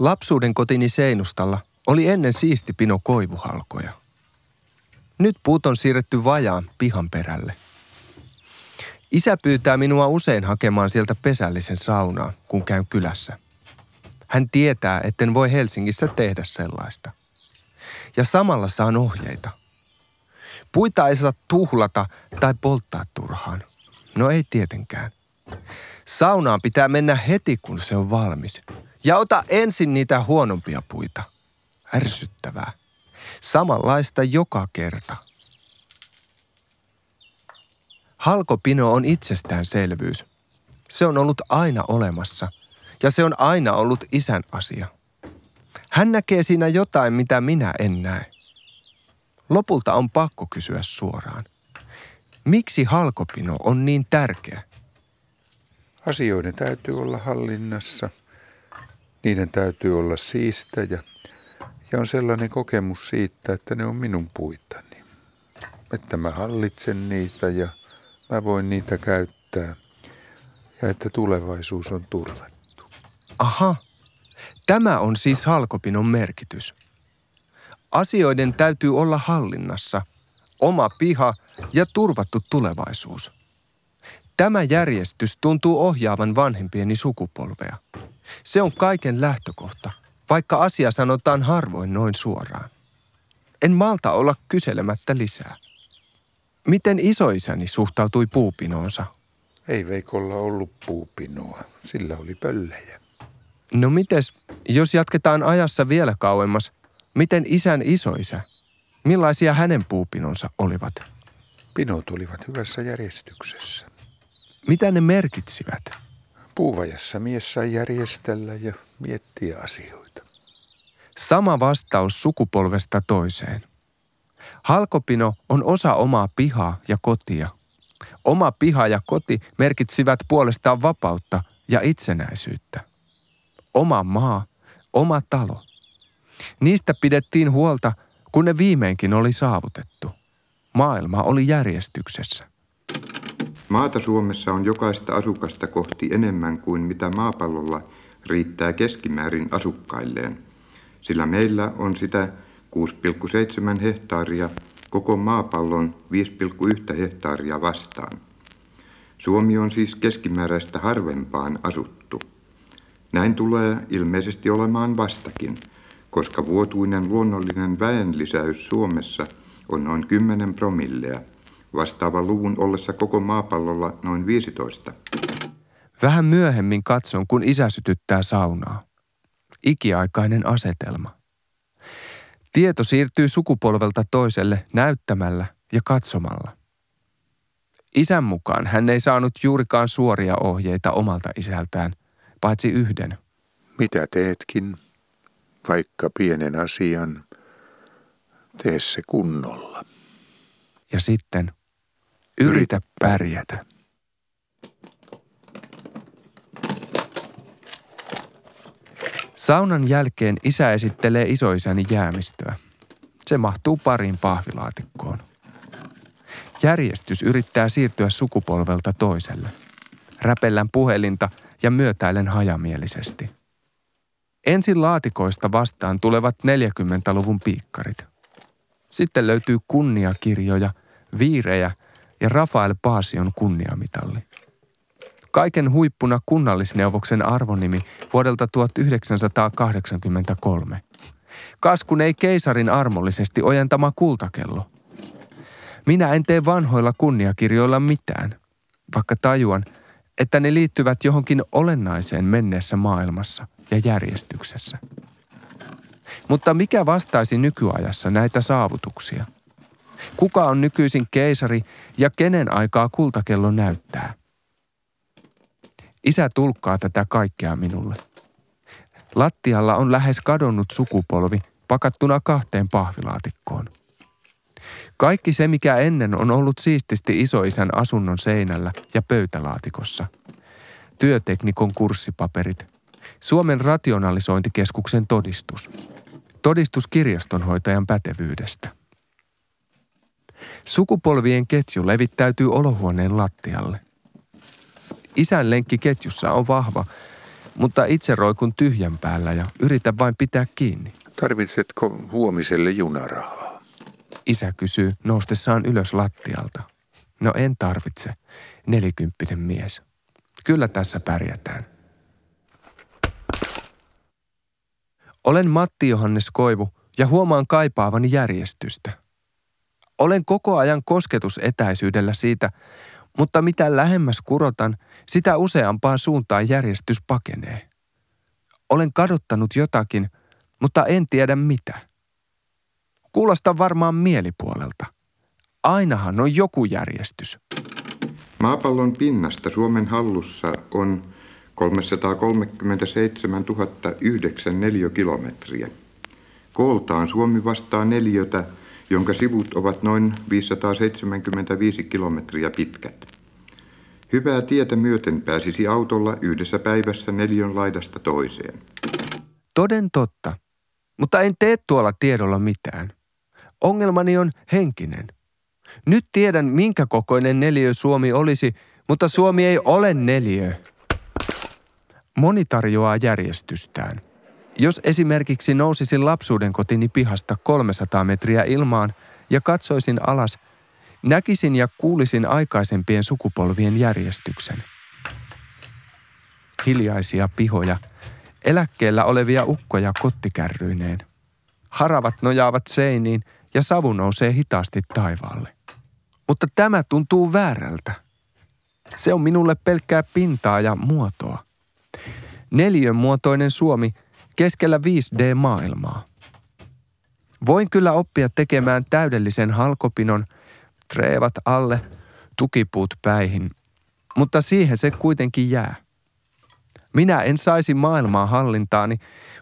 Lapsuuden kotini seinustalla oli ennen siisti pino koivuhalkoja. Nyt puut on siirretty vajaan pihan perälle. Isä pyytää minua usein hakemaan sieltä pesällisen saunaa, kun käyn kylässä. Hän tietää, etten voi Helsingissä tehdä sellaista. Ja samalla saan ohjeita. Puita ei saa tuhlata tai polttaa turhaan. No ei tietenkään. Saunaan pitää mennä heti, kun se on valmis. Ja ota ensin niitä huonompia puita. Ärsyttävää. Samanlaista joka kerta. Halkopino on itsestäänselvyys. Se on ollut aina olemassa ja se on aina ollut isän asia. Hän näkee siinä jotain, mitä minä en näe. Lopulta on pakko kysyä suoraan. Miksi halkopino on niin tärkeä? Asioiden täytyy olla hallinnassa. Niiden täytyy olla siistejä. Ja on sellainen kokemus siitä, että ne on minun puitani. Että mä hallitsen niitä ja mä voin niitä käyttää. Ja että tulevaisuus on turvattu. Aha, tämä on siis halkopinon merkitys. Asioiden täytyy olla hallinnassa, oma piha ja turvattu tulevaisuus. Tämä järjestys tuntuu ohjaavan vanhempieni sukupolvea. Se on kaiken lähtökohta, vaikka asia sanotaan harvoin noin suoraan. En malta olla kyselemättä lisää. Miten isoisäni suhtautui puupinoonsa? Ei Veikolla ollut puupinoa, sillä oli pöllejä. No mites, jos jatketaan ajassa vielä kauemmas, miten isän isoisä? Millaisia hänen puupinonsa olivat? Pinot olivat hyvässä järjestyksessä. Mitä ne merkitsivät? Puuvajassa mies sai järjestellä ja miettiä asioita. Sama vastaus sukupolvesta toiseen. Halkopino on osa omaa pihaa ja kotia. Oma piha ja koti merkitsivät puolestaan vapautta ja itsenäisyyttä. Oma maa, oma talo. Niistä pidettiin huolta, kun ne viimeinkin oli saavutettu. Maailma oli järjestyksessä. Maata Suomessa on jokaista asukasta kohti enemmän kuin mitä maapallolla riittää keskimäärin asukkailleen, sillä meillä on sitä 6,7 hehtaaria koko maapallon 5,1 hehtaaria vastaan. Suomi on siis keskimääräistä harvempaan asuttu. Näin tulee ilmeisesti olemaan vastakin, koska vuotuinen luonnollinen väenlisäys Suomessa on noin 10 promilleä, vastaava luvun ollessa koko maapallolla noin 15. Vähän myöhemmin katson, kun isä sytyttää saunaa. Ikiaikainen asetelma. Tieto siirtyy sukupolvelta toiselle näyttämällä ja katsomalla. Isän mukaan hän ei saanut juurikaan suoria ohjeita omalta isältään, paitsi yhden. Mitä teetkin, vaikka pienen asian, tee se kunnolla. Ja sitten, yritä pärjätä. Saunan jälkeen isä esittelee isoisäni jäämistöä. Se mahtuu pariin pahvilaatikkoon. Järjestys yrittää siirtyä sukupolvelta toiselle. Räpellän puhelinta ja myötäilen hajamielisesti. Ensin laatikoista vastaan tulevat 40-luvun piikkarit. Sitten löytyy kunniakirjoja, viirejä ja Rafael Paasion kunniamitalli. Kaiken huippuna kunnallisneuvoksen arvonimi vuodelta 1983. Kaskun ei keisarin armollisesti ojentama kultakello. Minä en tee vanhoilla kunniakirjoilla mitään, vaikka tajuan, että ne liittyvät johonkin olennaiseen menneessä maailmassa ja järjestyksessä. Mutta mikä vastaisi nykyajassa näitä saavutuksia? Kuka on nykyisin keisari ja kenen aikaa kultakello näyttää? Isä tulkkaa tätä kaikkea minulle. Lattialla on lähes kadonnut sukupolvi pakattuna kahteen pahvilaatikkoon. Kaikki se, mikä ennen on ollut siististi isoisän asunnon seinällä ja pöytälaatikossa. Työteknikon kurssipaperit. Suomen rationalisointikeskuksen todistus. Todistus kirjastonhoitajan pätevyydestä. Sukupolvien ketju levittäytyy olohuoneen lattialle. Isän lenkki ketjussa on vahva, mutta itse roikun tyhjän päällä ja yritän vain pitää kiinni. Tarvitsetko huomiselle junarahaa? Isä kysyy noustessaan ylös lattialta. No en tarvitse, nelikymppinen mies. Kyllä tässä pärjätään. Olen Matti Johannes Koivu ja huomaan kaipaavani järjestystä. Olen koko ajan kosketusetäisyydellä siitä, mutta mitä lähemmäs kurotan, sitä useampaan suuntaan järjestys pakenee. Olen kadottanut jotakin, mutta en tiedä mitä. Kuulostaa varmaan mielipuolelta. Ainahan on joku järjestys. Maapallon pinnasta Suomen hallussa on 337 009 neliökilometriä. Kooltaan Suomi vastaa neliötä, jonka sivut ovat noin 575 kilometriä pitkät. Hyvää tietä myöten pääsisi autolla yhdessä päivässä neljön laidasta toiseen. Toden totta, mutta en tee tuolla tiedolla mitään. Ongelmani on henkinen. Nyt tiedän, minkä kokoinen neliö Suomi olisi, mutta Suomi ei ole neliö. Moni tarjoaa järjestystään. Jos esimerkiksi nousisin lapsuuden kotini pihasta 300 metriä ilmaan ja katsoisin alas, näkisin ja kuulisin aikaisempien sukupolvien järjestyksen. Hiljaisia pihoja, eläkkeellä olevia ukkoja kottikärryineen. Haravat nojaavat seiniin ja savu nousee hitaasti taivaalle. Mutta tämä tuntuu väärältä. Se on minulle pelkkää pintaa ja muotoa. Neljön muotoinen Suomi keskellä 5D-maailmaa. Voin kyllä oppia tekemään täydellisen halkopinon, treevat alle, tukipuut päihin, mutta siihen se kuitenkin jää. Minä en saisi maailmaa hallintaani,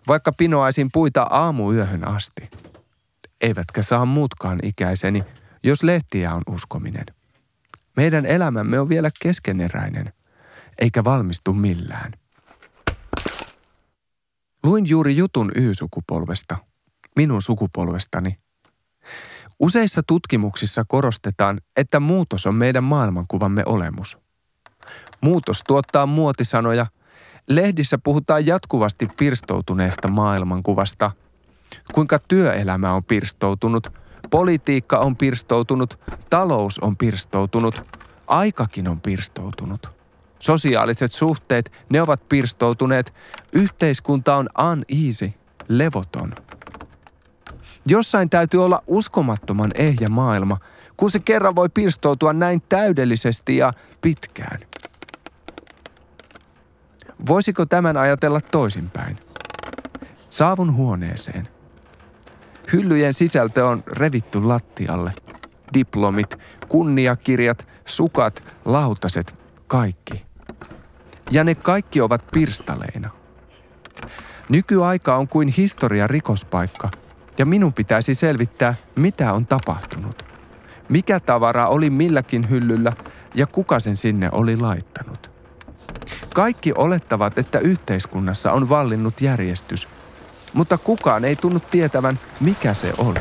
vaikka pinoaisin puita aamuyöhön asti. Eivätkä saa muutkaan ikäiseni, jos lehtiä on uskominen. Meidän elämämme on vielä keskeneräinen, eikä valmistu millään. Luin juuri jutun Y-sukupolvesta, minun sukupolvestani. Useissa tutkimuksissa korostetaan, että muutos on meidän maailmankuvamme olemus. Muutos tuottaa muotisanoja. Lehdissä puhutaan jatkuvasti pirstoutuneesta maailmankuvasta. Kuinka työelämä on pirstoutunut, politiikka on pirstoutunut, talous on pirstoutunut, aikakin on pirstoutunut – Sosiaaliset suhteet, ne ovat pirstoutuneet. Yhteiskunta on uneasy, levoton. Jossain täytyy olla uskomattoman ehjä maailma, kun se kerran voi pirstoutua näin täydellisesti ja pitkään. Voisiko tämän ajatella toisinpäin? Saavun huoneeseen. Hyllyjen sisältö on revitty lattialle. Diplomit, kunniakirjat, sukat, lautaset, kaikki ja ne kaikki ovat pirstaleina. Nykyaika on kuin historia rikospaikka, ja minun pitäisi selvittää, mitä on tapahtunut. Mikä tavara oli milläkin hyllyllä ja kuka sen sinne oli laittanut. Kaikki olettavat, että yhteiskunnassa on vallinnut järjestys, mutta kukaan ei tunnu tietävän, mikä se oli.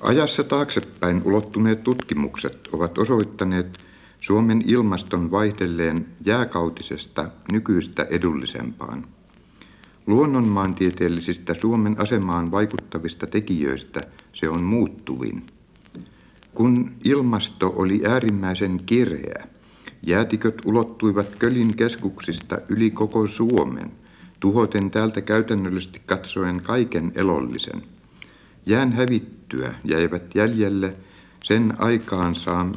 Ajassa taaksepäin ulottuneet tutkimukset ovat osoittaneet, Suomen ilmaston vaihdelleen jääkautisesta nykyistä edullisempaan. Luonnonmaantieteellisistä Suomen asemaan vaikuttavista tekijöistä se on muuttuvin. Kun ilmasto oli äärimmäisen kireä, jäätiköt ulottuivat Kölin keskuksista yli koko Suomen, tuhoten täältä käytännöllisesti katsoen kaiken elollisen. Jään hävittyä jäivät jäljelle sen aikaan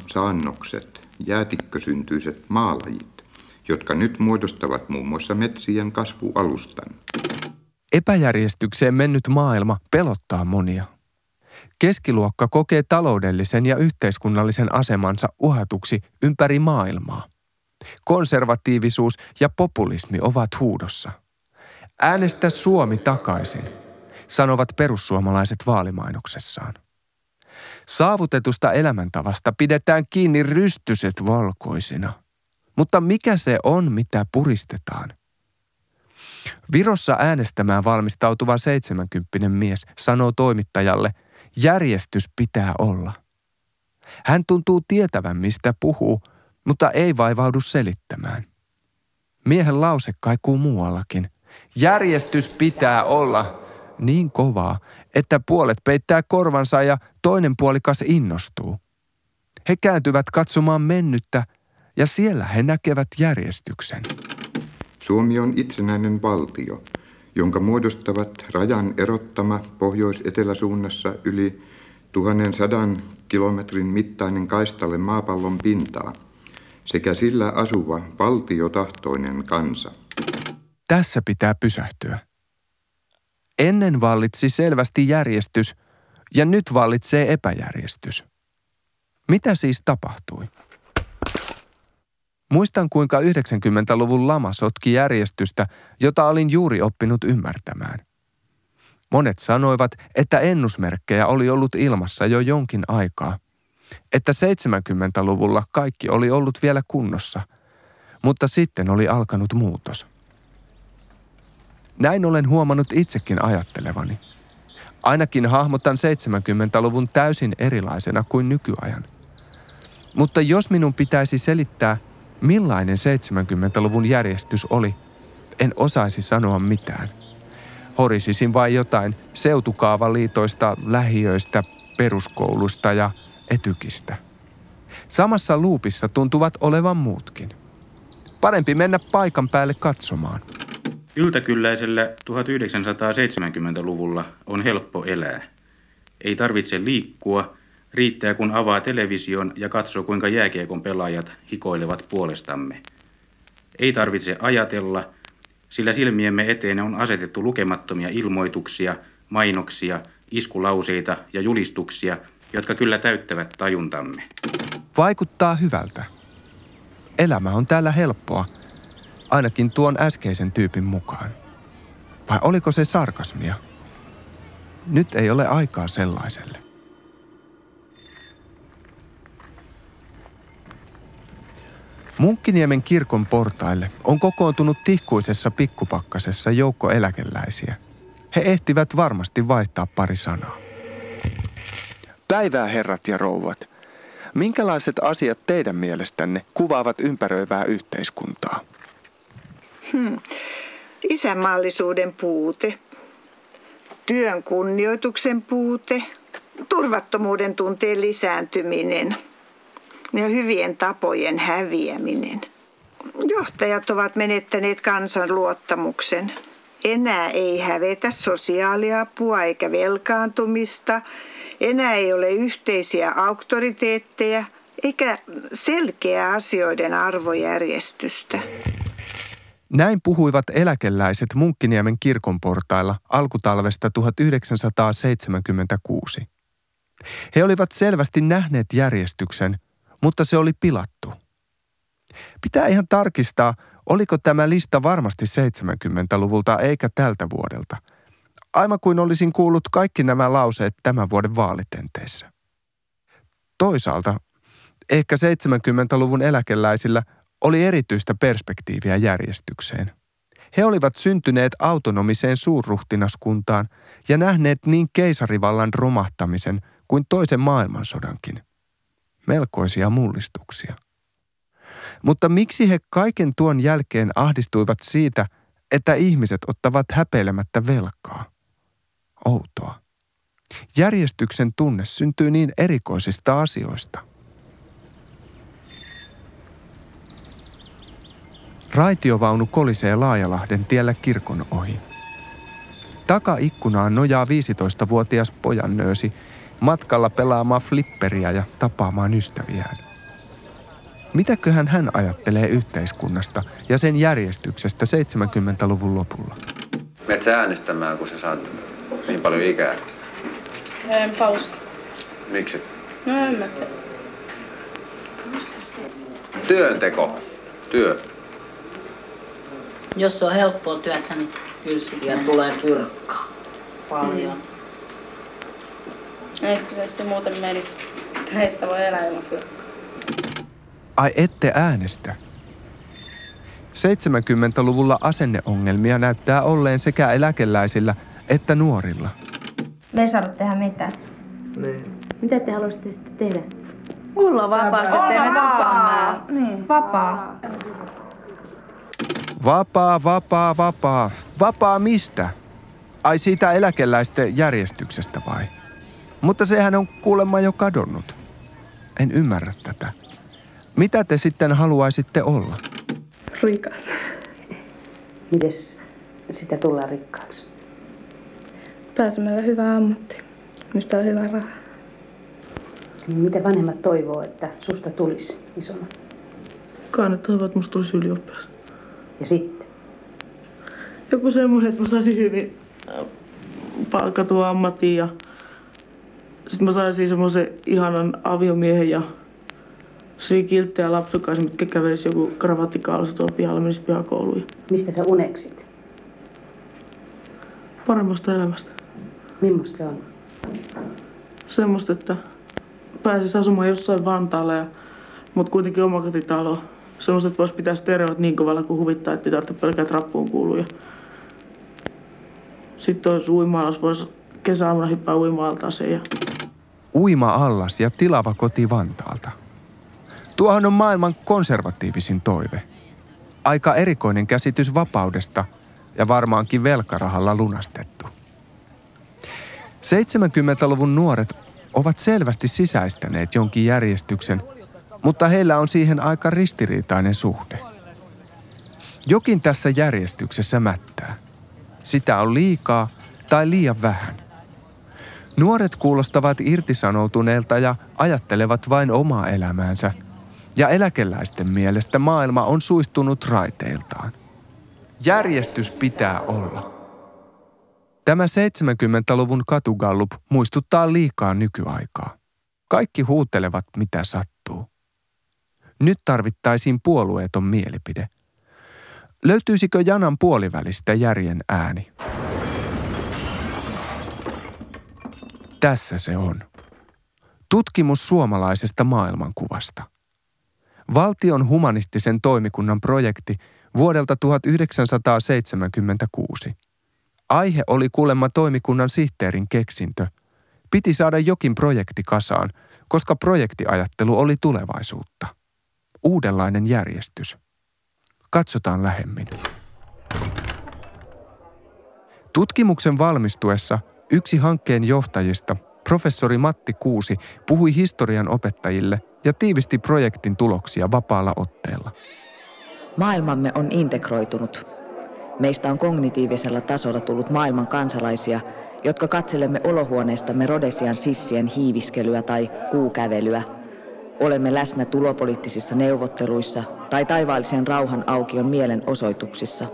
saannokset, jäätikkösyntyiset maalajit, jotka nyt muodostavat muun muassa metsien kasvualustan. Epäjärjestykseen mennyt maailma pelottaa monia. Keskiluokka kokee taloudellisen ja yhteiskunnallisen asemansa uhatuksi ympäri maailmaa. Konservatiivisuus ja populismi ovat huudossa. Äänestä Suomi takaisin, sanovat perussuomalaiset vaalimainoksessaan. Saavutetusta elämäntavasta pidetään kiinni rystyset valkoisina. Mutta mikä se on, mitä puristetaan? Virossa äänestämään valmistautuva 70 mies sanoo toimittajalle, järjestys pitää olla. Hän tuntuu tietävän, mistä puhuu, mutta ei vaivaudu selittämään. Miehen lause kaikuu muuallakin. Järjestys pitää olla niin kovaa, että puolet peittää korvansa ja toinen puolikas innostuu. He kääntyvät katsomaan mennyttä ja siellä he näkevät järjestyksen. Suomi on itsenäinen valtio, jonka muodostavat rajan erottama pohjois-eteläsuunnassa yli 1100 kilometrin mittainen kaistalle maapallon pintaa sekä sillä asuva valtiotahtoinen kansa. Tässä pitää pysähtyä. Ennen vallitsi selvästi järjestys ja nyt vallitsee epäjärjestys. Mitä siis tapahtui? Muistan kuinka 90-luvun lama sotki järjestystä, jota olin juuri oppinut ymmärtämään. Monet sanoivat, että ennusmerkkejä oli ollut ilmassa jo jonkin aikaa. Että 70-luvulla kaikki oli ollut vielä kunnossa, mutta sitten oli alkanut muutos. Näin olen huomannut itsekin ajattelevani. Ainakin hahmotan 70-luvun täysin erilaisena kuin nykyajan. Mutta jos minun pitäisi selittää, millainen 70-luvun järjestys oli, en osaisi sanoa mitään. Horisisin vain jotain seutukaavaliitoista, lähiöistä, peruskoulusta ja etykistä. Samassa luupissa tuntuvat olevan muutkin. Parempi mennä paikan päälle katsomaan. Yltäkylläisellä 1970-luvulla on helppo elää. Ei tarvitse liikkua, riittää kun avaa television ja katsoo kuinka jääkiekon pelaajat hikoilevat puolestamme. Ei tarvitse ajatella, sillä silmiemme eteen on asetettu lukemattomia ilmoituksia, mainoksia, iskulauseita ja julistuksia, jotka kyllä täyttävät tajuntamme. Vaikuttaa hyvältä. Elämä on täällä helppoa, ainakin tuon äskeisen tyypin mukaan. Vai oliko se sarkasmia? Nyt ei ole aikaa sellaiselle. Munkkiniemen kirkon portaille on kokoontunut tihkuisessa pikkupakkasessa joukko eläkeläisiä. He ehtivät varmasti vaihtaa pari sanaa. Päivää herrat ja rouvat. Minkälaiset asiat teidän mielestänne kuvaavat ympäröivää yhteiskuntaa? Hmm. Isänmaallisuuden puute, työn kunnioituksen puute, turvattomuuden tunteen lisääntyminen ja hyvien tapojen häviäminen. Johtajat ovat menettäneet kansan luottamuksen. Enää ei hävetä sosiaaliapua eikä velkaantumista. Enää ei ole yhteisiä auktoriteetteja eikä selkeää asioiden arvojärjestystä. Näin puhuivat eläkeläiset Munkkiniemen kirkon portailla alkutalvesta 1976. He olivat selvästi nähneet järjestyksen, mutta se oli pilattu. Pitää ihan tarkistaa, oliko tämä lista varmasti 70-luvulta eikä tältä vuodelta. Aivan kuin olisin kuullut kaikki nämä lauseet tämän vuoden vaalitenteissä. Toisaalta ehkä 70-luvun eläkeläisillä oli erityistä perspektiiviä järjestykseen. He olivat syntyneet autonomiseen suurruhtinaskuntaan ja nähneet niin keisarivallan romahtamisen kuin toisen maailmansodankin. Melkoisia mullistuksia. Mutta miksi he kaiken tuon jälkeen ahdistuivat siitä, että ihmiset ottavat häpeilemättä velkaa? Outoa. Järjestyksen tunne syntyy niin erikoisista asioista – Raitiovaunu kolisee Laajalahden tiellä kirkon ohi. Takaikkunaan nojaa 15-vuotias pojan nöösi matkalla pelaamaan flipperiä ja tapaamaan ystäviään. Mitäköhän hän ajattelee yhteiskunnasta ja sen järjestyksestä 70-luvun lopulla? Menet äänestämään, kun sä saat niin paljon ikää? En pauska. Miksi? No en mä tiedä. Työnteko. Työ. Jos se on helppoa työtä, niin kyllä Ja tulee kyrkkaa. paljon. Sitten, sitten muuten menisi. Heistä voi elää ilman fyrkkaa. Ai ette äänestä? 70-luvulla asenneongelmia näyttää olleen sekä eläkeläisillä että nuorilla. Me ei saada tehdä mitään. Mitä te haluaisitte sitten tehdä? Mulla on vapaasti, ettei me kukaan määrä. Niin. Vapaa. Vapaa, vapaa, vapaa. Vapaa mistä? Ai siitä eläkeläisten järjestyksestä vai? Mutta sehän on kuulemma jo kadonnut. En ymmärrä tätä. Mitä te sitten haluaisitte olla? Rikas. Mites sitä tullaan rikkaaksi? Pääsemällä hyvä ammatti, mistä on hyvä raha. Mitä vanhemmat toivoo, että susta tulisi isona? Kai ne toivoo, että musta tulisi ylioppilas. Ja sitten? Joku semmoinen, että mä saisin hyvin äh, palkattua ammattiin ja sitten mä saisin semmoisen ihanan aviomiehen ja siinä kilttejä lapsukaisen, mitkä kävelisi joku kravattikaalassa tuolla pihalla, menisi pihakouluun. Mistä sä uneksit? Paremmasta elämästä. Mimmosta se on? Semmoista, että pääsis asumaan jossain Vantaalla, ja, mutta kuitenkin omakotitalo. Semmoista, että vois pitää stereot niin kovalla kuin huvittaa, että ei tarvitse pelkää trappuun kuulua. Ja... Sitten olisi uima voisi kesäaamuna hyppää uima-altaaseen. Ja... Uima-allas ja tilava koti Vantaalta. Tuohon on maailman konservatiivisin toive. Aika erikoinen käsitys vapaudesta ja varmaankin velkarahalla lunastettu. 70-luvun nuoret ovat selvästi sisäistäneet jonkin järjestyksen, mutta heillä on siihen aika ristiriitainen suhde. Jokin tässä järjestyksessä mättää. Sitä on liikaa tai liian vähän. Nuoret kuulostavat irtisanoutuneelta ja ajattelevat vain omaa elämäänsä. Ja eläkeläisten mielestä maailma on suistunut raiteiltaan. Järjestys pitää olla. Tämä 70-luvun katugallup muistuttaa liikaa nykyaikaa. Kaikki huutelevat mitä sattuu. Nyt tarvittaisiin puolueeton mielipide. Löytyisikö janan puolivälistä järjen ääni? Tässä se on. Tutkimus suomalaisesta maailmankuvasta. Valtion humanistisen toimikunnan projekti vuodelta 1976. Aihe oli kuulemma toimikunnan sihteerin keksintö. Piti saada jokin projekti kasaan, koska projektiajattelu oli tulevaisuutta. Uudenlainen järjestys. Katsotaan lähemmin. Tutkimuksen valmistuessa yksi hankkeen johtajista, professori Matti Kuusi, puhui historian opettajille ja tiivisti projektin tuloksia vapaalla otteella. Maailmamme on integroitunut. Meistä on kognitiivisella tasolla tullut maailman kansalaisia, jotka katselemme olohuoneestamme Rodesian sissien hiiviskelyä tai kuukävelyä. Olemme läsnä tulopoliittisissa neuvotteluissa tai taivaallisen rauhan aukion mielenosoituksissa.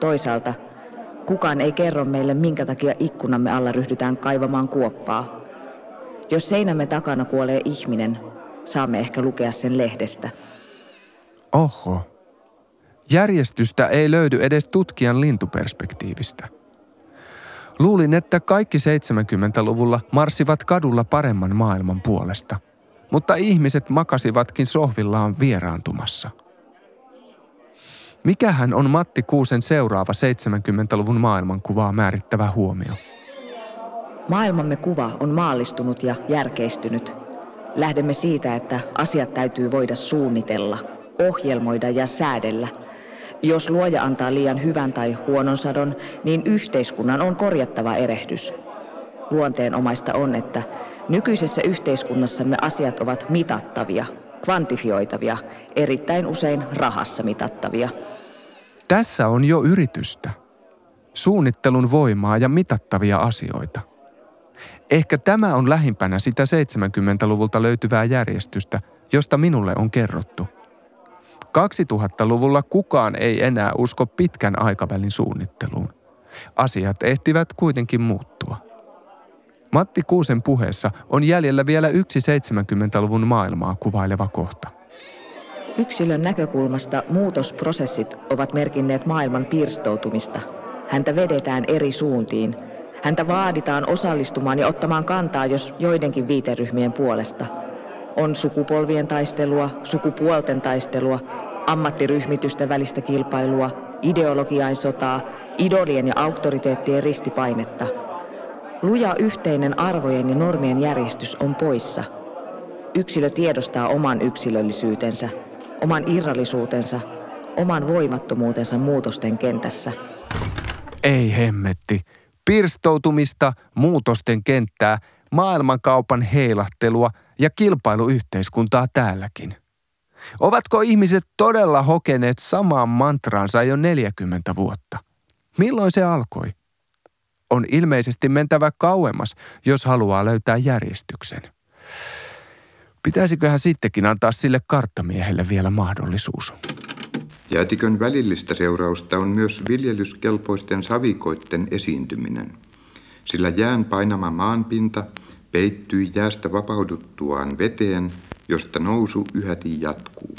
Toisaalta kukaan ei kerro meille, minkä takia ikkunamme alla ryhdytään kaivamaan kuoppaa. Jos seinämme takana kuolee ihminen, saamme ehkä lukea sen lehdestä. Oho. Järjestystä ei löydy edes tutkijan lintuperspektiivistä. Luulin, että kaikki 70-luvulla marssivat kadulla paremman maailman puolesta, mutta ihmiset makasivatkin sohvillaan vieraantumassa. Mikähän on Matti Kuusen seuraava 70-luvun maailmankuvaa määrittävä huomio? Maailmamme kuva on maallistunut ja järkeistynyt. Lähdemme siitä, että asiat täytyy voida suunnitella, ohjelmoida ja säädellä – jos luoja antaa liian hyvän tai huonon sadon, niin yhteiskunnan on korjattava erehdys. Luonteenomaista on, että nykyisessä yhteiskunnassamme asiat ovat mitattavia, kvantifioitavia, erittäin usein rahassa mitattavia. Tässä on jo yritystä. Suunnittelun voimaa ja mitattavia asioita. Ehkä tämä on lähimpänä sitä 70-luvulta löytyvää järjestystä, josta minulle on kerrottu – 2000-luvulla kukaan ei enää usko pitkän aikavälin suunnitteluun. Asiat ehtivät kuitenkin muuttua. Matti Kuusen puheessa on jäljellä vielä yksi 70-luvun maailmaa kuvaileva kohta. Yksilön näkökulmasta muutosprosessit ovat merkinneet maailman pirstoutumista. Häntä vedetään eri suuntiin. Häntä vaaditaan osallistumaan ja ottamaan kantaa, jos joidenkin viiteryhmien puolesta – on sukupolvien taistelua, sukupuolten taistelua, ammattiryhmitysten välistä kilpailua, ideologiain sotaa, idolien ja auktoriteettien ristipainetta. Luja yhteinen arvojen ja normien järjestys on poissa. Yksilö tiedostaa oman yksilöllisyytensä, oman irrallisuutensa, oman voimattomuutensa muutosten kentässä. Ei hemmetti. Pirstoutumista, muutosten kenttää, maailmankaupan heilahtelua ja kilpailuyhteiskuntaa täälläkin. Ovatko ihmiset todella hokeneet samaan mantraansa jo 40 vuotta? Milloin se alkoi? On ilmeisesti mentävä kauemmas, jos haluaa löytää järjestyksen. Pitäisiköhän sittenkin antaa sille karttamiehelle vielä mahdollisuus? Jäätikön välillistä seurausta on myös viljelyskelpoisten savikoitten esiintyminen, sillä jään painama maanpinta peittyi jäästä vapauduttuaan veteen, josta nousu yhäti jatkuu.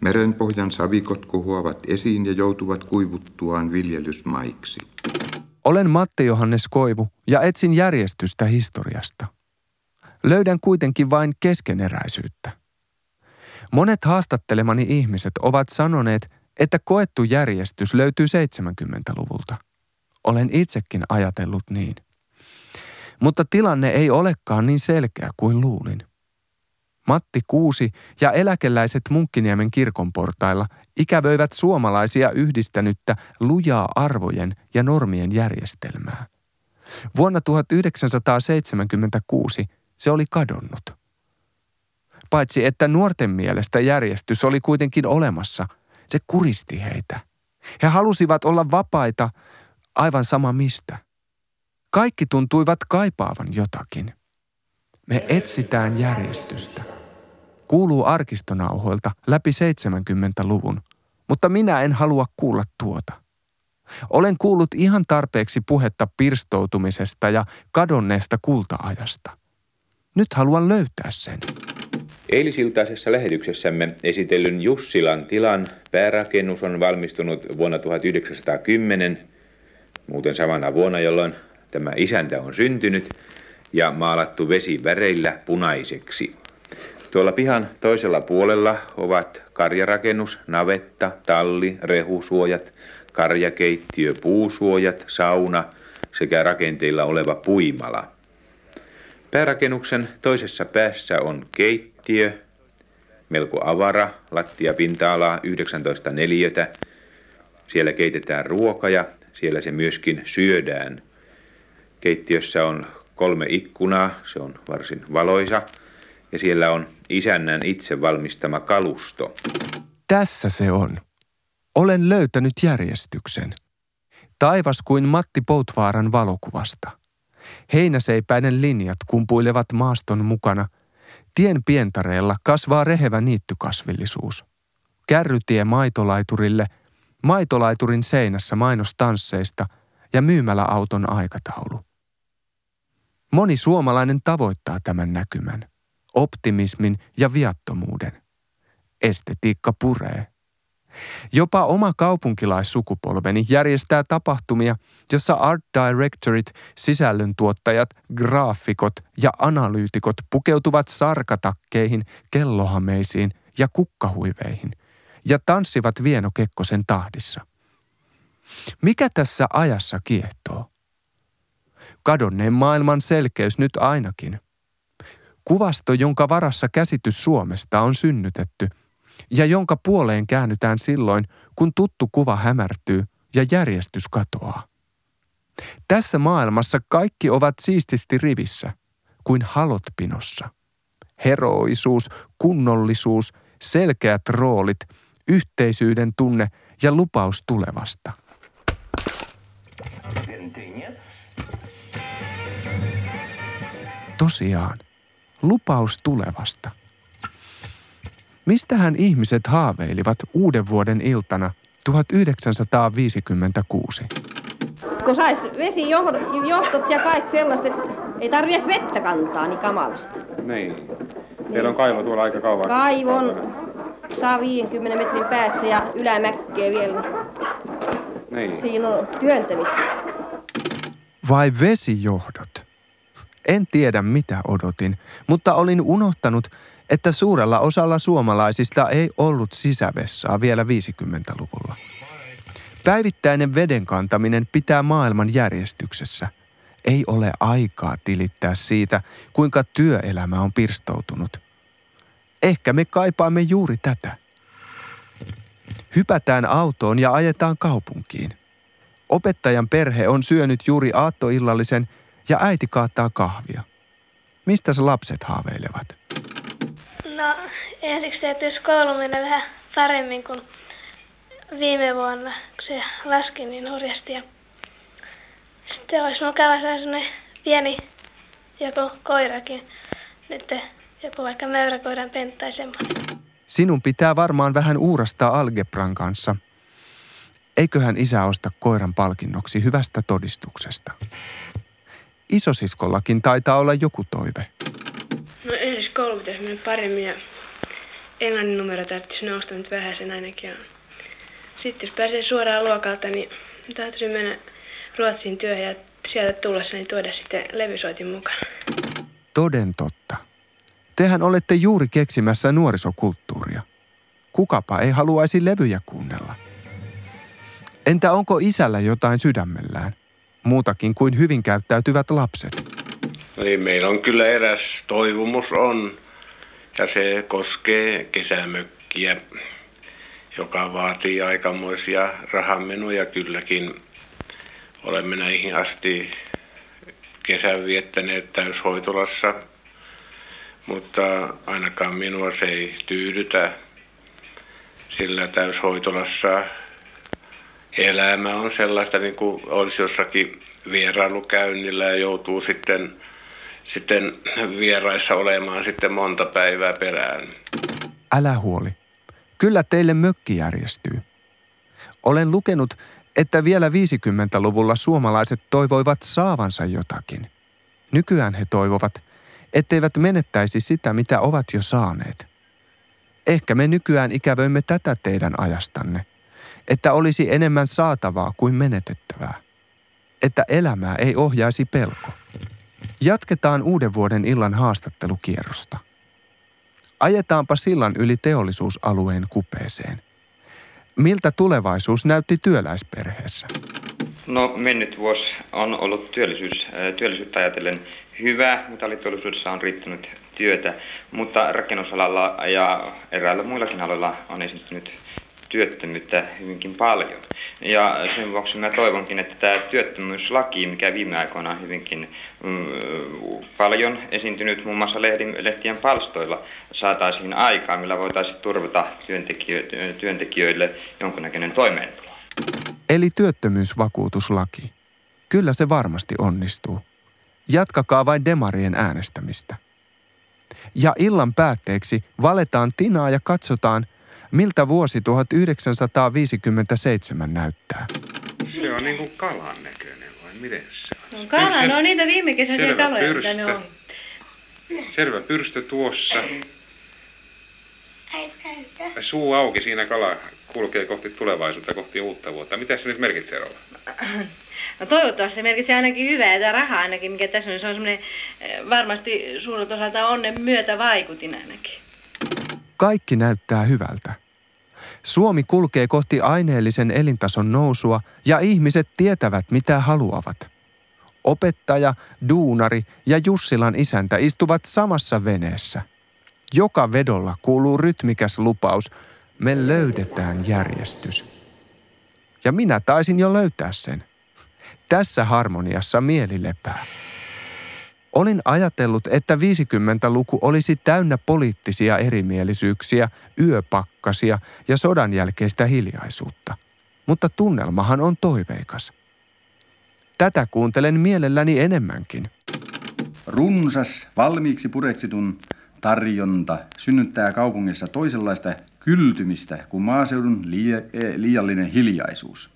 Merenpohjan savikot kohoavat esiin ja joutuvat kuivuttuaan viljelysmaiksi. Olen Matti Johannes Koivu ja etsin järjestystä historiasta. Löydän kuitenkin vain keskeneräisyyttä. Monet haastattelemani ihmiset ovat sanoneet, että koettu järjestys löytyy 70-luvulta. Olen itsekin ajatellut niin. Mutta tilanne ei olekaan niin selkeä kuin luulin. Matti Kuusi ja eläkeläiset Munkkiniemen kirkon portailla ikävöivät suomalaisia yhdistänyttä lujaa arvojen ja normien järjestelmää. Vuonna 1976 se oli kadonnut. Paitsi että nuorten mielestä järjestys oli kuitenkin olemassa, se kuristi heitä. He halusivat olla vapaita aivan sama mistä. Kaikki tuntuivat kaipaavan jotakin. Me etsitään järjestystä. Kuuluu arkistonauhoilta läpi 70-luvun, mutta minä en halua kuulla tuota. Olen kuullut ihan tarpeeksi puhetta pirstoutumisesta ja kadonneesta kultaajasta. Nyt haluan löytää sen. Eilisiltaisessa lähetyksessämme esitellyn Jussilan tilan päärakennus on valmistunut vuonna 1910, muuten samana vuonna, jolloin tämä isäntä on syntynyt, ja maalattu vesiväreillä punaiseksi. Tuolla pihan toisella puolella ovat karjarakennus, navetta, talli, rehusuojat, karjakeittiö, puusuojat, sauna sekä rakenteilla oleva puimala. Päärakennuksen toisessa päässä on keittiö, melko avara, lattia pinta-alaa 19 neliötä. Siellä keitetään ruoka ja siellä se myöskin syödään. Keittiössä on kolme ikkunaa, se on varsin valoisa ja siellä on isännän itse valmistama kalusto. Tässä se on. Olen löytänyt järjestyksen. Taivas kuin Matti Poutvaaran valokuvasta. Heinäseipäinen linjat kumpuilevat maaston mukana. Tien pientareella kasvaa rehevä niittykasvillisuus. Kärrytie maitolaiturille, maitolaiturin seinässä mainostansseista ja myymäläauton aikataulu. Moni suomalainen tavoittaa tämän näkymän optimismin ja viattomuuden. Estetiikka puree. Jopa oma kaupunkilaissukupolveni järjestää tapahtumia, jossa art directorit, sisällöntuottajat, graafikot ja analyytikot pukeutuvat sarkatakkeihin, kellohameisiin ja kukkahuiveihin ja tanssivat Vieno Kekkosen tahdissa. Mikä tässä ajassa kiehtoo? Kadonneen maailman selkeys nyt ainakin. Kuvasto, jonka varassa käsitys Suomesta on synnytetty ja jonka puoleen käännytään silloin, kun tuttu kuva hämärtyy ja järjestys katoaa. Tässä maailmassa kaikki ovat siististi rivissä, kuin halot pinossa. Heroisuus, kunnollisuus, selkeät roolit, yhteisyyden tunne ja lupaus tulevasta. Tosiaan, lupaus tulevasta. Mistähän ihmiset haaveilivat uuden vuoden iltana 1956? Kun sais vesijohtot ja kaikki sellaiset, ei tarvi edes vettä kantaa niin kamalasti. Niin. Meillä on kaivo tuolla aika kauan. Kaivon saa 50 metrin päässä ja ylämäkkeä vielä. Niin. Siinä on työntämistä. Vai vesijohdot? En tiedä mitä odotin, mutta olin unohtanut, että suurella osalla suomalaisista ei ollut sisävessaa vielä 50-luvulla. Päivittäinen veden kantaminen pitää maailman järjestyksessä. Ei ole aikaa tilittää siitä, kuinka työelämä on pirstoutunut. Ehkä me kaipaamme juuri tätä. Hypätään autoon ja ajetaan kaupunkiin. Opettajan perhe on syönyt juuri aattoillallisen ja äiti kaattaa kahvia. Mistä se lapset haaveilevat? No ensiksi täytyisi koulu mennä vähän paremmin kuin viime vuonna, kun se laski niin hurjasti. Ja sitten olisi mukava saada sellainen pieni joku koirakin. Nyt joku vaikka mäyräkoiran pentta tai semmoinen. Sinun pitää varmaan vähän uurastaa algebran kanssa. Eiköhän isä osta koiran palkinnoksi hyvästä todistuksesta. Isosiskollakin taitaa olla joku toive. No ensi koulu pitäisi mennä paremmin ja englannin numero täytyisi nousta nyt vähän sen ainakin. Sitten jos pääsee suoraan luokalta, niin täytyisi mennä Ruotsiin työhön ja sieltä tullessa niin tuoda sitten levysoitin mukana. Toden totta. Tehän olette juuri keksimässä nuorisokulttuuria. Kukapa ei haluaisi levyjä kuunnella. Entä onko isällä jotain sydämellään? Muutakin kuin hyvin käyttäytyvät lapset. Niin, meillä on kyllä eräs toivomus on, ja se koskee kesämökkiä, joka vaatii aikamoisia rahamenoja kylläkin. Olemme näihin asti kesän viettäneet täyshoitolassa, mutta ainakaan minua se ei tyydytä, sillä täyshoitolassa elämä on sellaista niin kuin olisi jossakin vierailukäynnillä ja joutuu sitten, sitten vieraissa olemaan sitten monta päivää perään. Älä huoli. Kyllä teille mökki järjestyy. Olen lukenut, että vielä 50-luvulla suomalaiset toivoivat saavansa jotakin. Nykyään he toivovat, etteivät menettäisi sitä, mitä ovat jo saaneet. Ehkä me nykyään ikävöimme tätä teidän ajastanne, että olisi enemmän saatavaa kuin menetettävää. Että elämää ei ohjaisi pelko. Jatketaan uuden vuoden illan haastattelukierrosta. Ajetaanpa sillan yli teollisuusalueen kupeeseen. Miltä tulevaisuus näytti työläisperheessä? No mennyt vuosi on ollut työllisyys, työllisyyttä ajatellen hyvä. Metalliteollisuudessa on riittänyt työtä, mutta rakennusalalla ja eräillä muillakin aloilla on esiintynyt työttömyyttä hyvinkin paljon. Ja sen vuoksi mä toivonkin, että tämä työttömyyslaki, mikä viime aikoina on hyvinkin mm, paljon esiintynyt muun muassa lehtien palstoilla, saataisiin aikaa, millä voitaisiin turvata työntekijöille, työntekijöille jonkunnäköinen toimeentulo. Eli työttömyysvakuutuslaki. Kyllä se varmasti onnistuu. Jatkakaa vain demarien äänestämistä. Ja illan päätteeksi valetaan tinaa ja katsotaan, miltä vuosi 1957 näyttää. Se on niin kuin kalan näköinen vai miten se on? No kala, no niitä viime kesäisiä kaloja, mitä ne on. Selvä pyrstö tuossa. Suu auki, siinä kala kulkee kohti tulevaisuutta, kohti uutta vuotta. Mitä se nyt merkitsee, Rova? No toivottavasti se merkitsee ainakin hyvää ja rahaa ainakin, mikä tässä on. Se on semmoinen eh, varmasti suurelta osalta onnen myötä vaikutin ainakin. Kaikki näyttää hyvältä. Suomi kulkee kohti aineellisen elintason nousua ja ihmiset tietävät mitä haluavat. Opettaja, duunari ja Jussilan isäntä istuvat samassa veneessä. Joka vedolla kuuluu rytmikäs lupaus, me löydetään järjestys. Ja minä taisin jo löytää sen. Tässä harmoniassa mieli lepää. Olin ajatellut, että 50-luku olisi täynnä poliittisia erimielisyyksiä, yöpakkasia ja sodan jälkeistä hiljaisuutta. Mutta tunnelmahan on toiveikas. Tätä kuuntelen mielelläni enemmänkin. Runsas, valmiiksi pureksitun tarjonta synnyttää kaupungissa toisenlaista kyltymistä kuin maaseudun liiallinen hiljaisuus.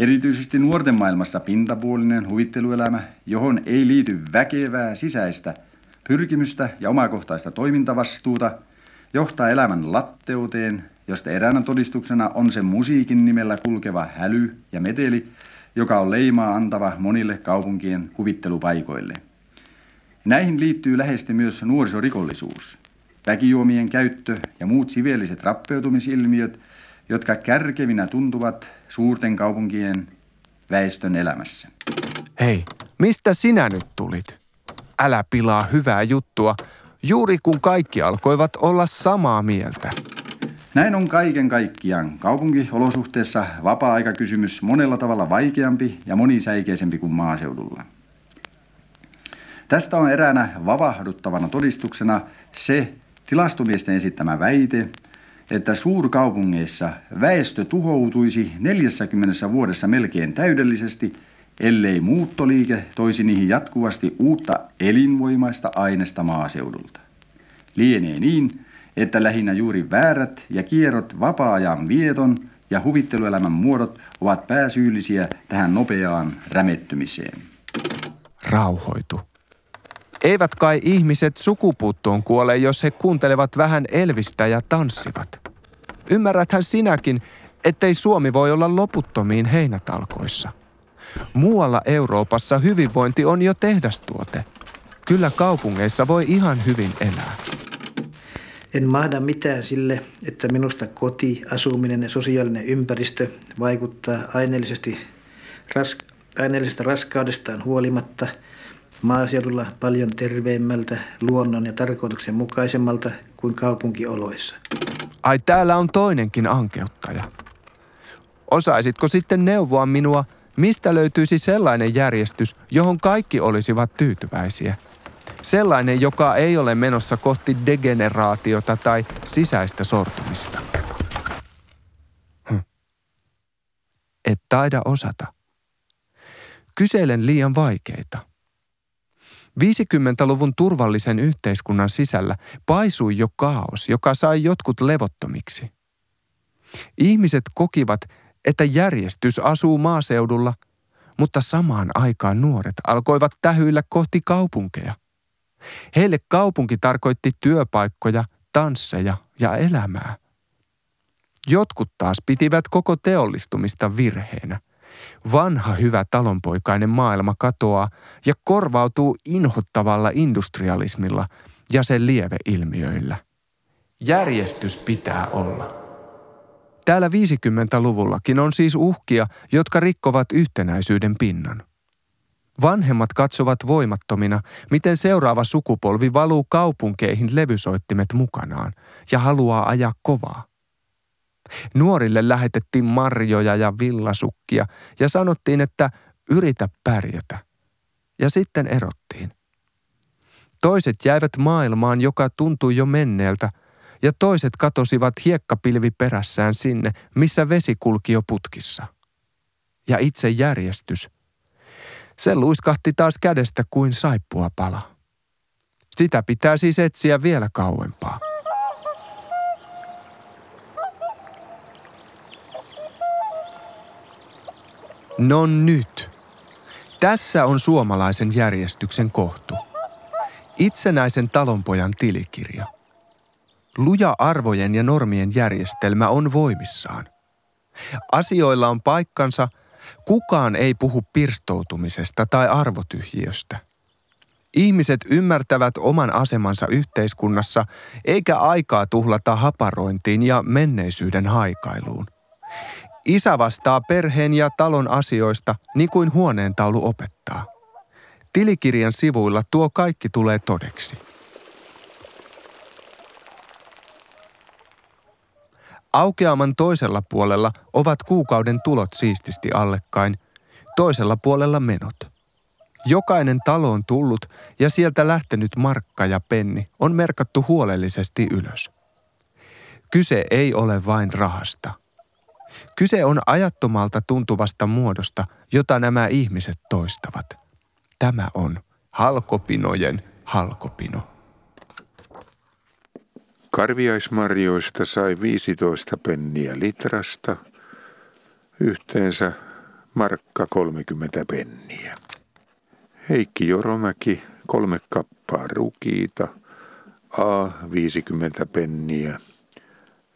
Erityisesti nuorten maailmassa pintapuolinen huvitteluelämä, johon ei liity väkevää sisäistä pyrkimystä ja omakohtaista toimintavastuuta, johtaa elämän latteuteen, josta eräänä todistuksena on se musiikin nimellä kulkeva häly ja meteli, joka on leimaa antava monille kaupunkien huvittelupaikoille. Näihin liittyy läheisesti myös nuorisorikollisuus, väkijuomien käyttö ja muut siveelliset rappeutumisilmiöt – jotka kärkevinä tuntuvat suurten kaupunkien väestön elämässä. Hei, mistä sinä nyt tulit? Älä pilaa hyvää juttua, juuri kun kaikki alkoivat olla samaa mieltä. Näin on kaiken kaikkiaan kaupunkiolosuhteessa vapaa-aikakysymys monella tavalla vaikeampi ja monisäikeisempi kuin maaseudulla. Tästä on eräänä vavahduttavana todistuksena se tilastomiesten esittämä väite, että suurkaupungeissa väestö tuhoutuisi 40 vuodessa melkein täydellisesti, ellei muuttoliike toisi niihin jatkuvasti uutta elinvoimaista aineesta maaseudulta. Lienee niin, että lähinnä juuri väärät ja kierrot vapaa-ajan vieton ja huvitteluelämän muodot ovat pääsyyllisiä tähän nopeaan rämettymiseen. Rauhoitu. Eivät kai ihmiset sukupuuttoon kuole, jos he kuuntelevat vähän Elvistä ja tanssivat. Ymmärräthän sinäkin, ettei Suomi voi olla loputtomiin heinätalkoissa. Muualla Euroopassa hyvinvointi on jo tehdastuote. Kyllä kaupungeissa voi ihan hyvin elää. En mahda mitään sille, että minusta koti, asuminen ja sosiaalinen ympäristö vaikuttaa aineellisesti ras, aineellisesta raskaudestaan huolimatta maaseudulla paljon terveemmältä, luonnon ja tarkoituksen mukaisemmalta kuin kaupunkioloissa. Ai täällä on toinenkin ankeuttaja. Osaisitko sitten neuvoa minua, mistä löytyisi sellainen järjestys, johon kaikki olisivat tyytyväisiä – Sellainen, joka ei ole menossa kohti degeneraatiota tai sisäistä sortumista. Hm. Et taida osata. Kyselen liian vaikeita. 50-luvun turvallisen yhteiskunnan sisällä paisui jo kaos, joka sai jotkut levottomiksi. Ihmiset kokivat, että järjestys asuu maaseudulla, mutta samaan aikaan nuoret alkoivat tähyillä kohti kaupunkeja. Heille kaupunki tarkoitti työpaikkoja, tansseja ja elämää. Jotkut taas pitivät koko teollistumista virheenä. Vanha hyvä talonpoikainen maailma katoaa ja korvautuu inhottavalla industrialismilla ja sen lieveilmiöillä. Järjestys pitää olla. Täällä 50-luvullakin on siis uhkia, jotka rikkovat yhtenäisyyden pinnan. Vanhemmat katsovat voimattomina, miten seuraava sukupolvi valuu kaupunkeihin levysoittimet mukanaan ja haluaa ajaa kovaa. Nuorille lähetettiin marjoja ja villasukkia ja sanottiin, että yritä pärjätä. Ja sitten erottiin. Toiset jäivät maailmaan, joka tuntui jo menneeltä, ja toiset katosivat hiekkapilvi perässään sinne, missä vesi kulki jo putkissa. Ja itse järjestys – se luiskahti taas kädestä kuin saippua pala. Sitä pitää siis etsiä vielä kauempaa. No nyt. Tässä on suomalaisen järjestyksen kohtu. Itsenäisen talonpojan tilikirja. Luja arvojen ja normien järjestelmä on voimissaan. Asioilla on paikkansa – Kukaan ei puhu pirstoutumisesta tai arvotyhjiöstä. Ihmiset ymmärtävät oman asemansa yhteiskunnassa, eikä aikaa tuhlata haparointiin ja menneisyyden haikailuun. Isä vastaa perheen ja talon asioista, niin kuin huoneentaulu opettaa. Tilikirjan sivuilla tuo kaikki tulee todeksi. Aukeaman toisella puolella ovat kuukauden tulot siististi allekkain, toisella puolella menot. Jokainen talo on tullut ja sieltä lähtenyt markka ja penni on merkattu huolellisesti ylös. Kyse ei ole vain rahasta. Kyse on ajattomalta tuntuvasta muodosta, jota nämä ihmiset toistavat. Tämä on halkopinojen halkopino. Karviaismarjoista sai 15 penniä litrasta, yhteensä markka 30 penniä. Heikki Joromäki, kolme kappaa rukiita, A 50 penniä,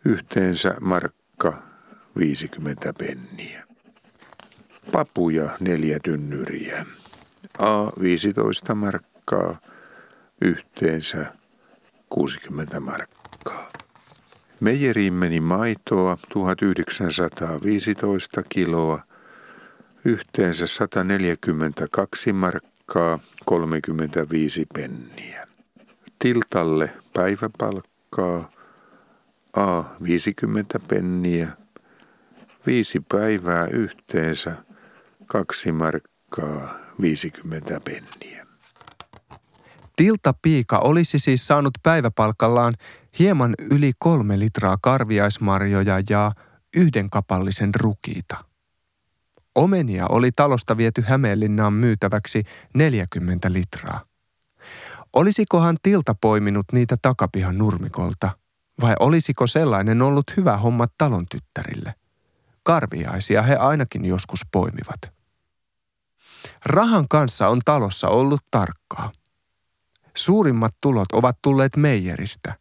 yhteensä markka 50 penniä. Papuja neljä tynnyriä, A 15 markkaa, yhteensä 60 markkaa. Meijeriin meni maitoa 1915 kiloa, yhteensä 142 markkaa 35 penniä. Tiltalle päiväpalkkaa A 50 penniä, viisi päivää yhteensä, kaksi markkaa 50 penniä. Tilta Piika olisi siis saanut päiväpalkallaan hieman yli kolme litraa karviaismarjoja ja yhden kapallisen rukiita. Omenia oli talosta viety Hämeenlinnaan myytäväksi 40 litraa. Olisikohan Tilta poiminut niitä takapihan nurmikolta, vai olisiko sellainen ollut hyvä homma talon tyttärille? Karviaisia he ainakin joskus poimivat. Rahan kanssa on talossa ollut tarkkaa. Suurimmat tulot ovat tulleet meijeristä.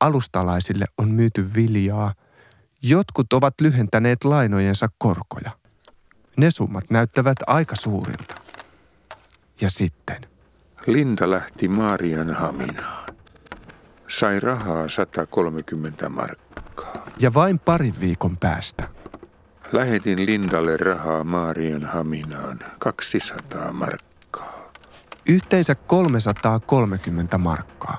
Alustalaisille on myyty viljaa. Jotkut ovat lyhentäneet lainojensa korkoja. Ne summat näyttävät aika suurilta. Ja sitten. Linda lähti Maarianhaminaan. Sai rahaa 130 markkaa. Ja vain parin viikon päästä. Lähetin Lindalle rahaa Maarianhaminaan 200 markkaa. Yhteensä 330 markkaa.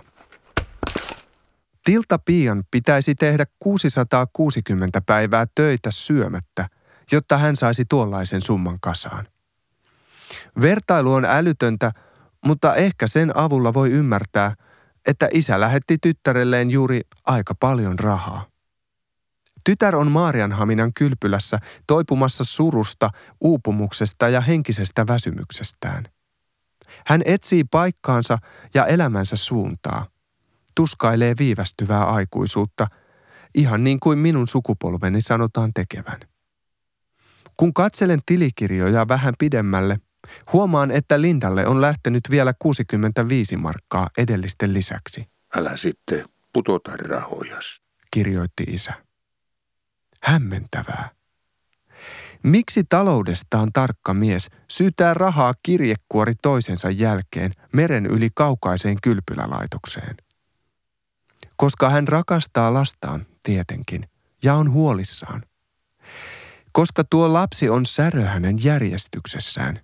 Tilta Pian pitäisi tehdä 660 päivää töitä syömättä, jotta hän saisi tuollaisen summan kasaan. Vertailu on älytöntä, mutta ehkä sen avulla voi ymmärtää, että isä lähetti tyttärelleen juuri aika paljon rahaa. Tytär on Maarianhaminan kylpylässä toipumassa surusta, uupumuksesta ja henkisestä väsymyksestään. Hän etsii paikkaansa ja elämänsä suuntaa. Tuskailee viivästyvää aikuisuutta, ihan niin kuin minun sukupolveni sanotaan tekevän. Kun katselen tilikirjoja vähän pidemmälle, huomaan, että Lindalle on lähtenyt vielä 65 markkaa edellisten lisäksi. Älä sitten putota rahojas, kirjoitti isä. Hämmentävää. Miksi taloudestaan tarkka mies syytää rahaa kirjekuori toisensa jälkeen meren yli kaukaiseen kylpylälaitokseen? Koska hän rakastaa lastaan, tietenkin, ja on huolissaan. Koska tuo lapsi on särö hänen järjestyksessään.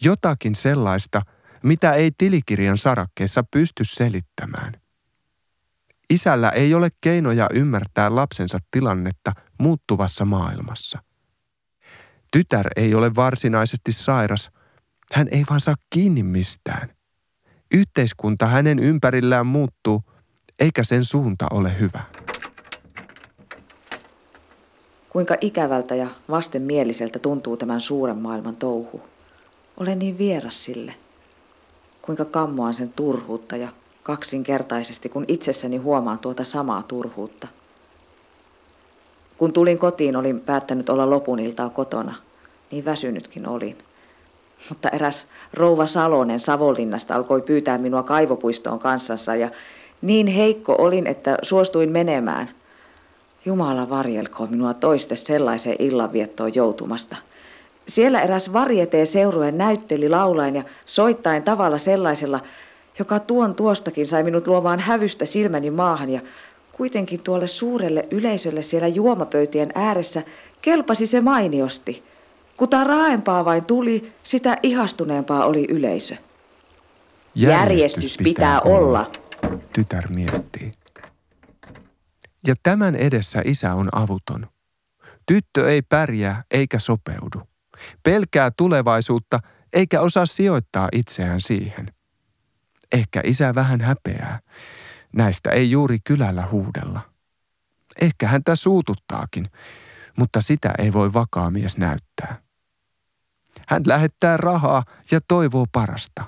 Jotakin sellaista, mitä ei tilikirjan sarakkeessa pysty selittämään. Isällä ei ole keinoja ymmärtää lapsensa tilannetta muuttuvassa maailmassa. Tytär ei ole varsinaisesti sairas. Hän ei vaan saa kiinni mistään. Yhteiskunta hänen ympärillään muuttuu, eikä sen suunta ole hyvä. Kuinka ikävältä ja vastenmieliseltä tuntuu tämän suuren maailman touhu. Olen niin vieras sille. Kuinka kammoan sen turhuutta ja kaksinkertaisesti, kun itsessäni huomaan tuota samaa turhuutta. Kun tulin kotiin, olin päättänyt olla lopun iltaa kotona. Niin väsynytkin olin. Mutta eräs rouva Salonen Savonlinnasta alkoi pyytää minua kaivopuistoon kanssansa ja niin heikko olin, että suostuin menemään. Jumala varjelkoon minua toiste sellaiseen illanviettoon joutumasta. Siellä eräs varjetee seurue näytteli laulain ja soittain tavalla sellaisella, joka tuon tuostakin sai minut luomaan hävystä silmäni maahan ja kuitenkin tuolle suurelle yleisölle siellä juomapöytien ääressä kelpasi se mainiosti. Kuta raaempaa vain tuli, sitä ihastuneempaa oli yleisö. Järjestys, Järjestys pitää, pitää olla. Tytär miettii. Ja tämän edessä isä on avuton. Tyttö ei pärjää eikä sopeudu. Pelkää tulevaisuutta eikä osaa sijoittaa itseään siihen. Ehkä isä vähän häpeää. Näistä ei juuri kylällä huudella. Ehkä häntä suututtaakin, mutta sitä ei voi vakaa mies näyttää. Hän lähettää rahaa ja toivoo parasta.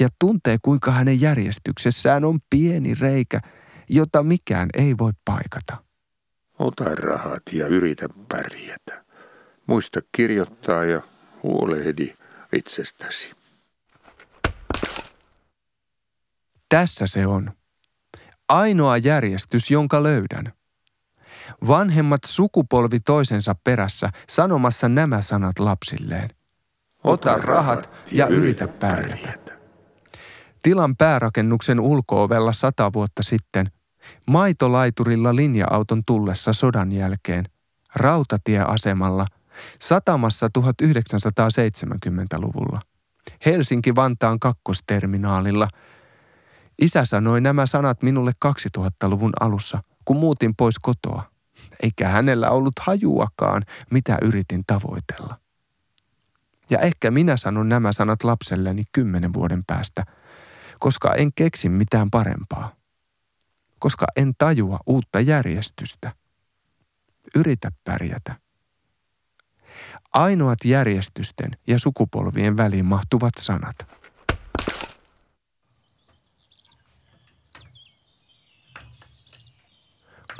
Ja tuntee, kuinka hänen järjestyksessään on pieni reikä, jota mikään ei voi paikata. Ota rahat ja yritä pärjätä. Muista kirjoittaa ja huolehdi itsestäsi. Tässä se on. Ainoa järjestys, jonka löydän. Vanhemmat sukupolvi toisensa perässä sanomassa nämä sanat lapsilleen. Ota rahat ja yritä pärjätä. Tilan päärakennuksen ulkoovella sata vuotta sitten, maitolaiturilla linja-auton tullessa sodan jälkeen, rautatieasemalla, satamassa 1970-luvulla, Helsinki-Vantaan kakkosterminaalilla – Isä sanoi nämä sanat minulle 2000-luvun alussa kun muutin pois kotoa, eikä hänellä ollut hajuakaan, mitä yritin tavoitella. Ja ehkä minä sanon nämä sanat lapselleni kymmenen vuoden päästä, koska en keksi mitään parempaa. Koska en tajua uutta järjestystä. Yritä pärjätä. Ainoat järjestysten ja sukupolvien väliin mahtuvat sanat.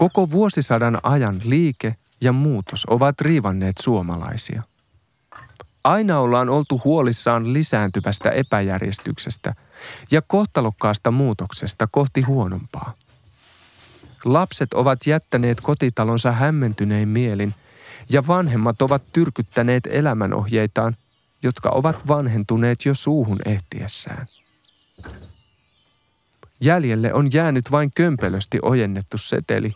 Koko vuosisadan ajan liike ja muutos ovat riivanneet suomalaisia. Aina ollaan oltu huolissaan lisääntyvästä epäjärjestyksestä ja kohtalokkaasta muutoksesta kohti huonompaa. Lapset ovat jättäneet kotitalonsa hämmentynein mielin ja vanhemmat ovat tyrkyttäneet elämänohjeitaan, jotka ovat vanhentuneet jo suuhun ehtiessään. Jäljelle on jäänyt vain kömpelösti ojennettu seteli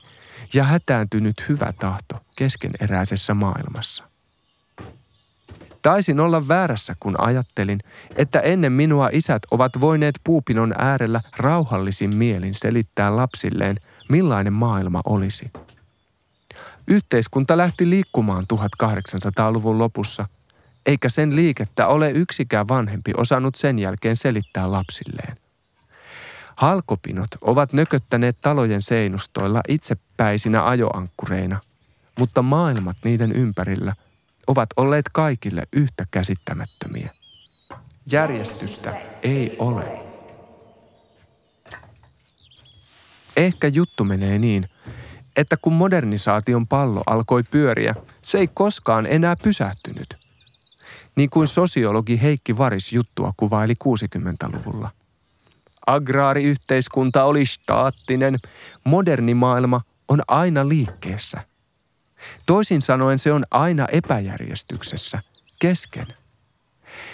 ja hätääntynyt hyvä tahto keskeneräisessä maailmassa. Taisin olla väärässä, kun ajattelin, että ennen minua isät ovat voineet puupinon äärellä rauhallisin mielin selittää lapsilleen, millainen maailma olisi. Yhteiskunta lähti liikkumaan 1800-luvun lopussa, eikä sen liikettä ole yksikään vanhempi osannut sen jälkeen selittää lapsilleen. Halkopinot ovat nököttäneet talojen seinustoilla itsepäisinä ajoankkureina, mutta maailmat niiden ympärillä ovat olleet kaikille yhtä käsittämättömiä. Järjestystä ei ole. Ehkä juttu menee niin, että kun modernisaation pallo alkoi pyöriä, se ei koskaan enää pysähtynyt. Niin kuin sosiologi Heikki Varis juttua kuvaili 60-luvulla. Agraariyhteiskunta oli staattinen, moderni maailma on aina liikkeessä. Toisin sanoen se on aina epäjärjestyksessä, kesken.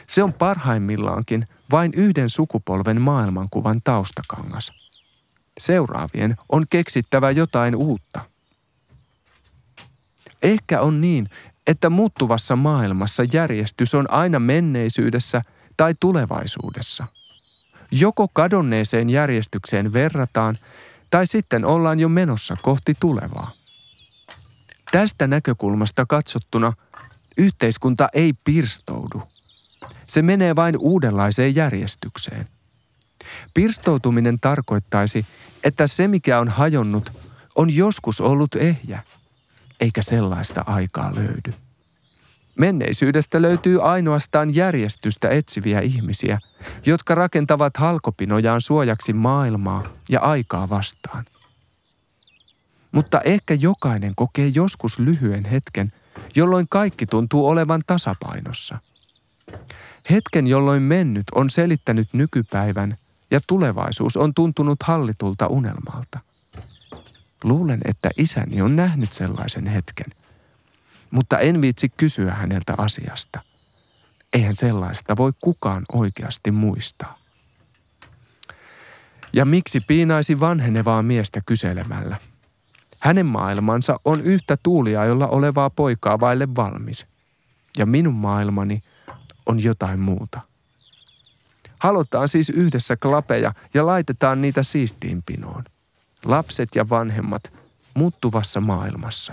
Se on parhaimmillaankin vain yhden sukupolven maailmankuvan taustakangas – Seuraavien on keksittävä jotain uutta. Ehkä on niin, että muuttuvassa maailmassa järjestys on aina menneisyydessä tai tulevaisuudessa. Joko kadonneeseen järjestykseen verrataan, tai sitten ollaan jo menossa kohti tulevaa. Tästä näkökulmasta katsottuna yhteiskunta ei pirstoudu. Se menee vain uudenlaiseen järjestykseen – Pirstoutuminen tarkoittaisi, että se mikä on hajonnut on joskus ollut ehjä, eikä sellaista aikaa löydy. Menneisyydestä löytyy ainoastaan järjestystä etsiviä ihmisiä, jotka rakentavat halkopinojaan suojaksi maailmaa ja aikaa vastaan. Mutta ehkä jokainen kokee joskus lyhyen hetken, jolloin kaikki tuntuu olevan tasapainossa. Hetken, jolloin mennyt on selittänyt nykypäivän ja tulevaisuus on tuntunut hallitulta unelmalta. Luulen, että isäni on nähnyt sellaisen hetken, mutta en viitsi kysyä häneltä asiasta. Eihän sellaista voi kukaan oikeasti muistaa. Ja miksi piinaisi vanhenevaa miestä kyselemällä? Hänen maailmansa on yhtä tuuliajolla olevaa poikaa vaille valmis. Ja minun maailmani on jotain muuta. Halutaan siis yhdessä klapeja ja laitetaan niitä siistiin pinoon. Lapset ja vanhemmat muuttuvassa maailmassa.